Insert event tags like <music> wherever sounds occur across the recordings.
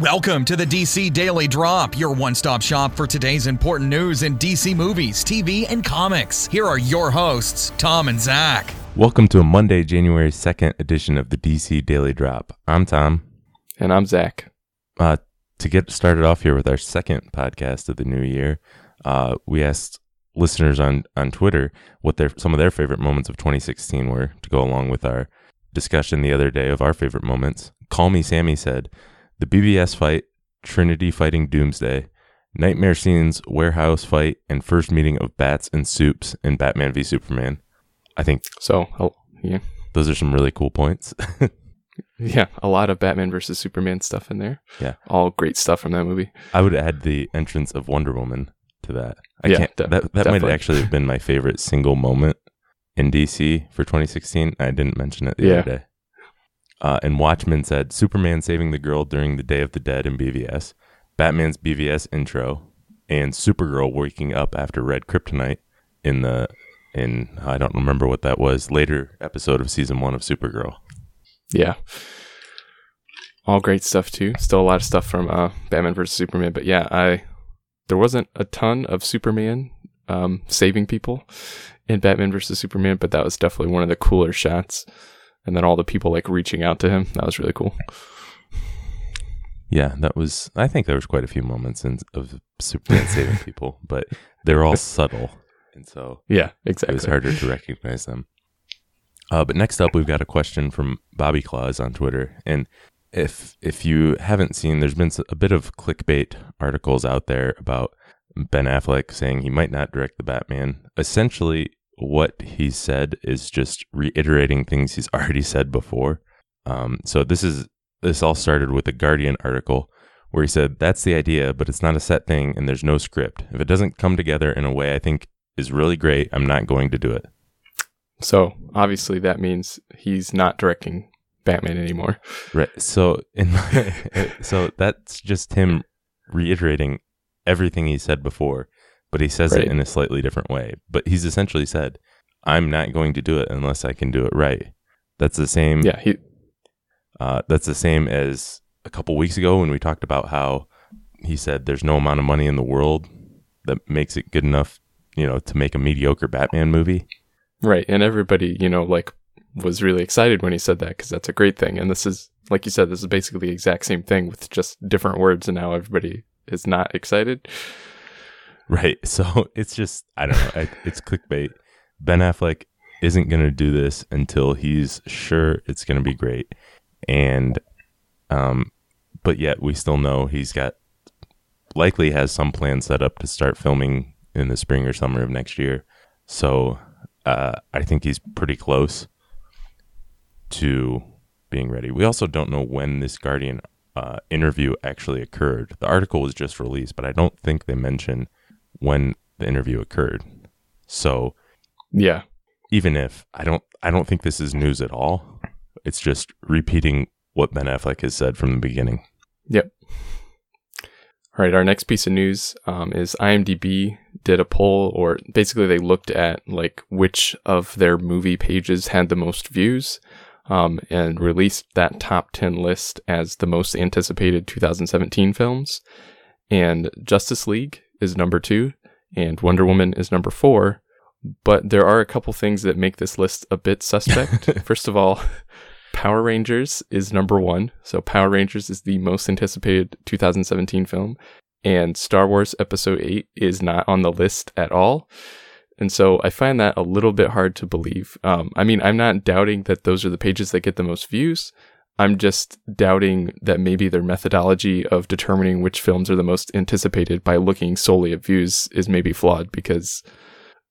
Welcome to the DC Daily Drop, your one stop shop for today's important news in DC movies, TV, and comics. Here are your hosts, Tom and Zach. Welcome to a Monday, January 2nd edition of the DC Daily Drop. I'm Tom. And I'm Zach. Uh, to get started off here with our second podcast of the new year, uh, we asked listeners on, on Twitter what their some of their favorite moments of 2016 were to go along with our discussion the other day of our favorite moments. Call Me Sammy said, the BVS fight, Trinity fighting Doomsday, nightmare scenes, warehouse fight, and first meeting of bats and soups in Batman v Superman. I think so. Oh, yeah, those are some really cool points. <laughs> yeah, a lot of Batman versus Superman stuff in there. Yeah, all great stuff from that movie. I would add the entrance of Wonder Woman to that. I yeah, can't. De- that that might actually have been my favorite single moment in DC for 2016. I didn't mention it the yeah. other day. Uh, and Watchmen said Superman saving the girl during the Day of the Dead in BVS, Batman's BVS intro, and Supergirl waking up after red kryptonite in the in I don't remember what that was later episode of season one of Supergirl. Yeah, all great stuff too. Still a lot of stuff from uh, Batman versus Superman, but yeah, I there wasn't a ton of Superman um, saving people in Batman versus Superman, but that was definitely one of the cooler shots and then all the people like reaching out to him. That was really cool. Yeah, that was. I think there was quite a few moments in, of Superman <laughs> saving people, but they're all subtle, and so yeah, exactly. It was harder to recognize them. Uh, but next up, we've got a question from Bobby Claus on Twitter, and if if you haven't seen, there's been a bit of clickbait articles out there about Ben Affleck saying he might not direct the Batman. Essentially, what he said is just reiterating things he's <laughs> already said before. Um, so this is this all started with a Guardian article where he said that's the idea, but it's not a set thing and there's no script. If it doesn't come together in a way I think is really great, I'm not going to do it. So obviously that means he's not directing Batman anymore. <laughs> Right. So in <laughs> so that's just him reiterating everything he said before but he says right. it in a slightly different way. But he's essentially said, "I'm not going to do it unless I can do it right." That's the same. Yeah, he. Uh, that's the same as a couple weeks ago when we talked about how he said there's no amount of money in the world that makes it good enough, you know, to make a mediocre Batman movie. Right, and everybody, you know, like was really excited when he said that because that's a great thing. And this is, like you said, this is basically the exact same thing with just different words, and now everybody is not excited. Right. <laughs> So it's just, I don't know. It's clickbait. Ben Affleck isn't going to do this until he's sure it's going to be great. And, um, but yet we still know he's got, likely has some plan set up to start filming in the spring or summer of next year. So, uh, I think he's pretty close to being ready. We also don't know when this Guardian uh, interview actually occurred. The article was just released, but I don't think they mention when the interview occurred. So, yeah, even if I don't I don't think this is news at all. It's just repeating what Ben Affleck has said from the beginning. Yep. All right, our next piece of news um, is IMDb did a poll, or basically they looked at like which of their movie pages had the most views, um, and released that top ten list as the most anticipated 2017 films. And Justice League is number two, and Wonder Woman is number four. But there are a couple things that make this list a bit suspect. <laughs> First of all, Power Rangers is number one. So Power Rangers is the most anticipated 2017 film. And Star Wars Episode 8 is not on the list at all. And so I find that a little bit hard to believe. Um, I mean, I'm not doubting that those are the pages that get the most views, I'm just doubting that maybe their methodology of determining which films are the most anticipated by looking solely at views is maybe flawed because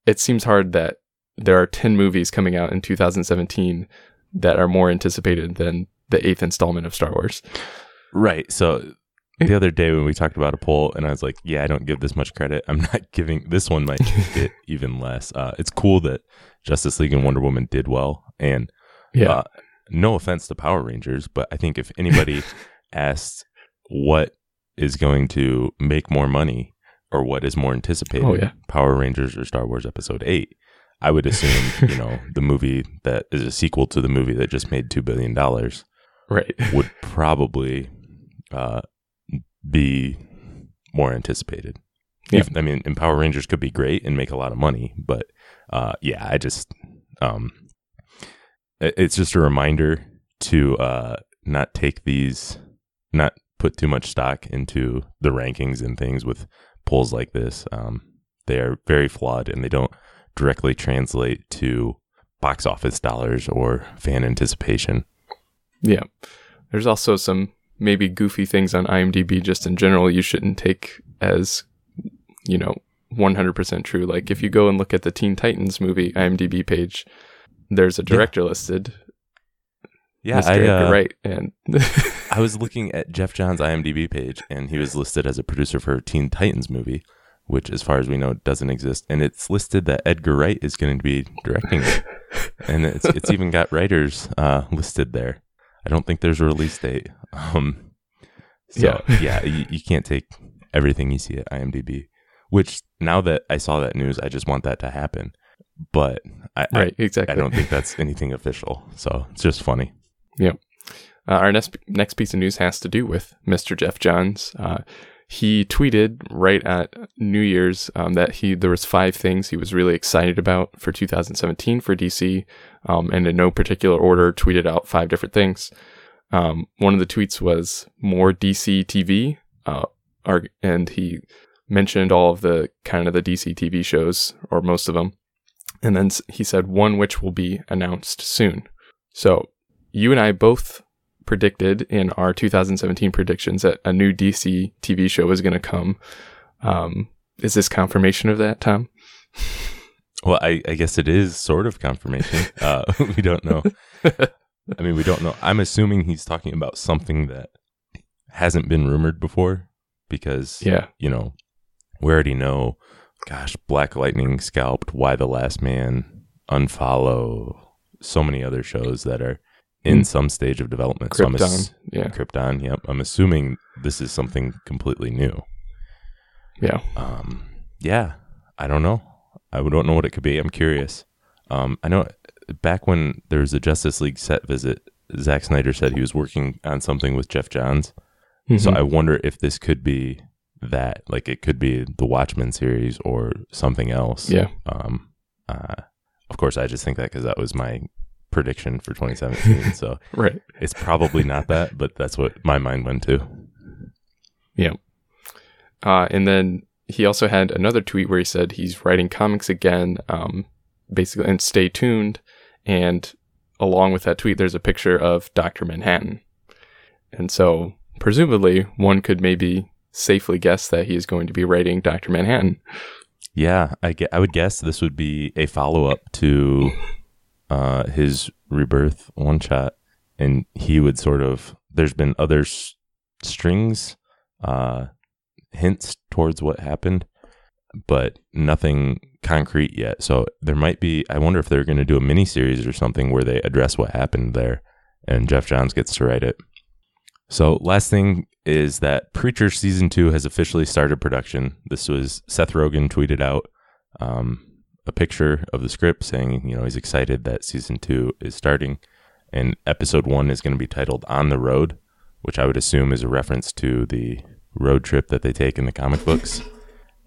it seems hard that there are 10 movies coming out in 2017 that are more anticipated than the eighth installment of Star Wars. Right. So the other day when we talked about a poll and I was like, yeah, I don't give this much credit. I'm <laughs> not giving this one might <laughs> get even less. Uh, it's cool that Justice League and Wonder Woman did well. And yeah. Uh, no offense to Power Rangers, but I think if anybody <laughs> asked what is going to make more money or what is more anticipated, oh, yeah. Power Rangers or Star Wars Episode 8, I would assume, <laughs> you know, the movie that is a sequel to the movie that just made $2 billion right. <laughs> would probably uh, be more anticipated. Yeah. If- I mean, and Power Rangers could be great and make a lot of money, but uh, yeah, I just um, it's just a reminder to uh, not take these, not put too much stock into the rankings and things with polls like this. Um, they are very flawed and they don't directly translate to box office dollars or fan anticipation. Yeah. There's also some maybe goofy things on IMDb just in general you shouldn't take as, you know, 100% true. Like if you go and look at the Teen Titans movie IMDb page, there's a director listed, Yeah, Mr. I, Edgar uh, Wright, and <laughs> I was looking at Jeff Johns' IMDb page, and he was listed as a producer for Teen Titans movie, which, as far as we know, doesn't exist. And it's listed that Edgar Wright is going to be directing it, and it's <laughs> it's even got writers uh, listed there. I don't think there's a release date. Um, so Yeah. yeah, you, you can't take everything you see at IMDb. Which now that I saw that news, I just want that to happen. But I, I- right, exactly. I don't think that's anything official. So it's just funny. Uh, our next next piece of news has to do with Mr. Jeff Johns. Uh, he tweeted right at New Year's um, that he there was five things he was really excited about for 2017 for DC, um, and in no particular order, tweeted out five different things. Um, one of the tweets was more DC TV, uh, and he mentioned all of the kind of the DC TV shows or most of them, and then he said one which will be announced soon. So you and I both predicted in our 2017 predictions that a new DC TV show was going to come. Um, is this confirmation of that, Tom? <laughs> Well, I, I guess it is sort of confirmation. <laughs> Uh, <laughs> we don't know. I mean, we don't know. I'm assuming he's talking about something that hasn't been rumored before because, Yeah, you know, we already know, gosh, Black Lightning scalped Y the Last Man, Unfollow, so many other shows that are in Mm. some stage of development. So Krypton. ass- Yeah, Krypton, yep. I'm assuming this is something completely new. yeah, Um, yeah, I don't know. I don't know what it could be. I'm curious. Um, I know back when there was a Justice League set visit, Zack Snyder said he was working on something with Jeff Johns. So Mhm. I wonder if this could be that. Like it could be the Watchmen series or something else. yeah, Um, uh, of course, I just think that because that was my prediction for 2017. <laughs> so right. it's probably not that, but that's what my mind went to. Yeah. Uh, and then he also had another tweet where he said he's writing comics again, um, basically, and stay tuned. And along with that tweet, there's a picture of Dr. Manhattan. And so, presumably, one could maybe safely guess that he is going to be writing Dr. Manhattan. Yeah, I, gue- I would guess this would be a follow up to uh, his rebirth one shot, and he would sort of. There's been other s- strings, uh, hints towards what happened, but nothing concrete yet. So there might be. I wonder if they're going to do a mini series or something where they address what happened there, and Jeff Johns gets to write it. So last thing is that Preacher season two has officially started production. This was Seth Rogen tweeted out um, a picture of the script saying, you know, he's excited that season two is starting, and episode one is going to be titled "On the Road," which I would assume is a reference to the road trip that they take in the comic books. <laughs>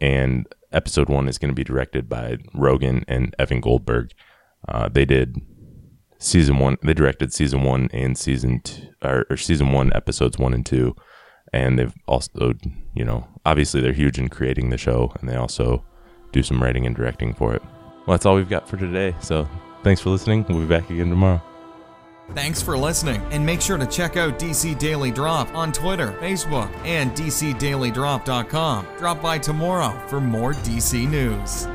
And episode one is going to be directed by Rogen and Evan Goldberg. Uh, they did season one. They directed season one and season two, or, or season one episodes one and two, and they've also, you know, obviously they're huge in creating the show, and they also do some writing and directing for it. Well, that's all we've got for today. So thanks for listening. We'll be back again tomorrow. Thanks for listening, and make sure to check out DC Daily Drop on Twitter, Facebook, and DCDailyDrop.com. Drop by tomorrow for more DC news.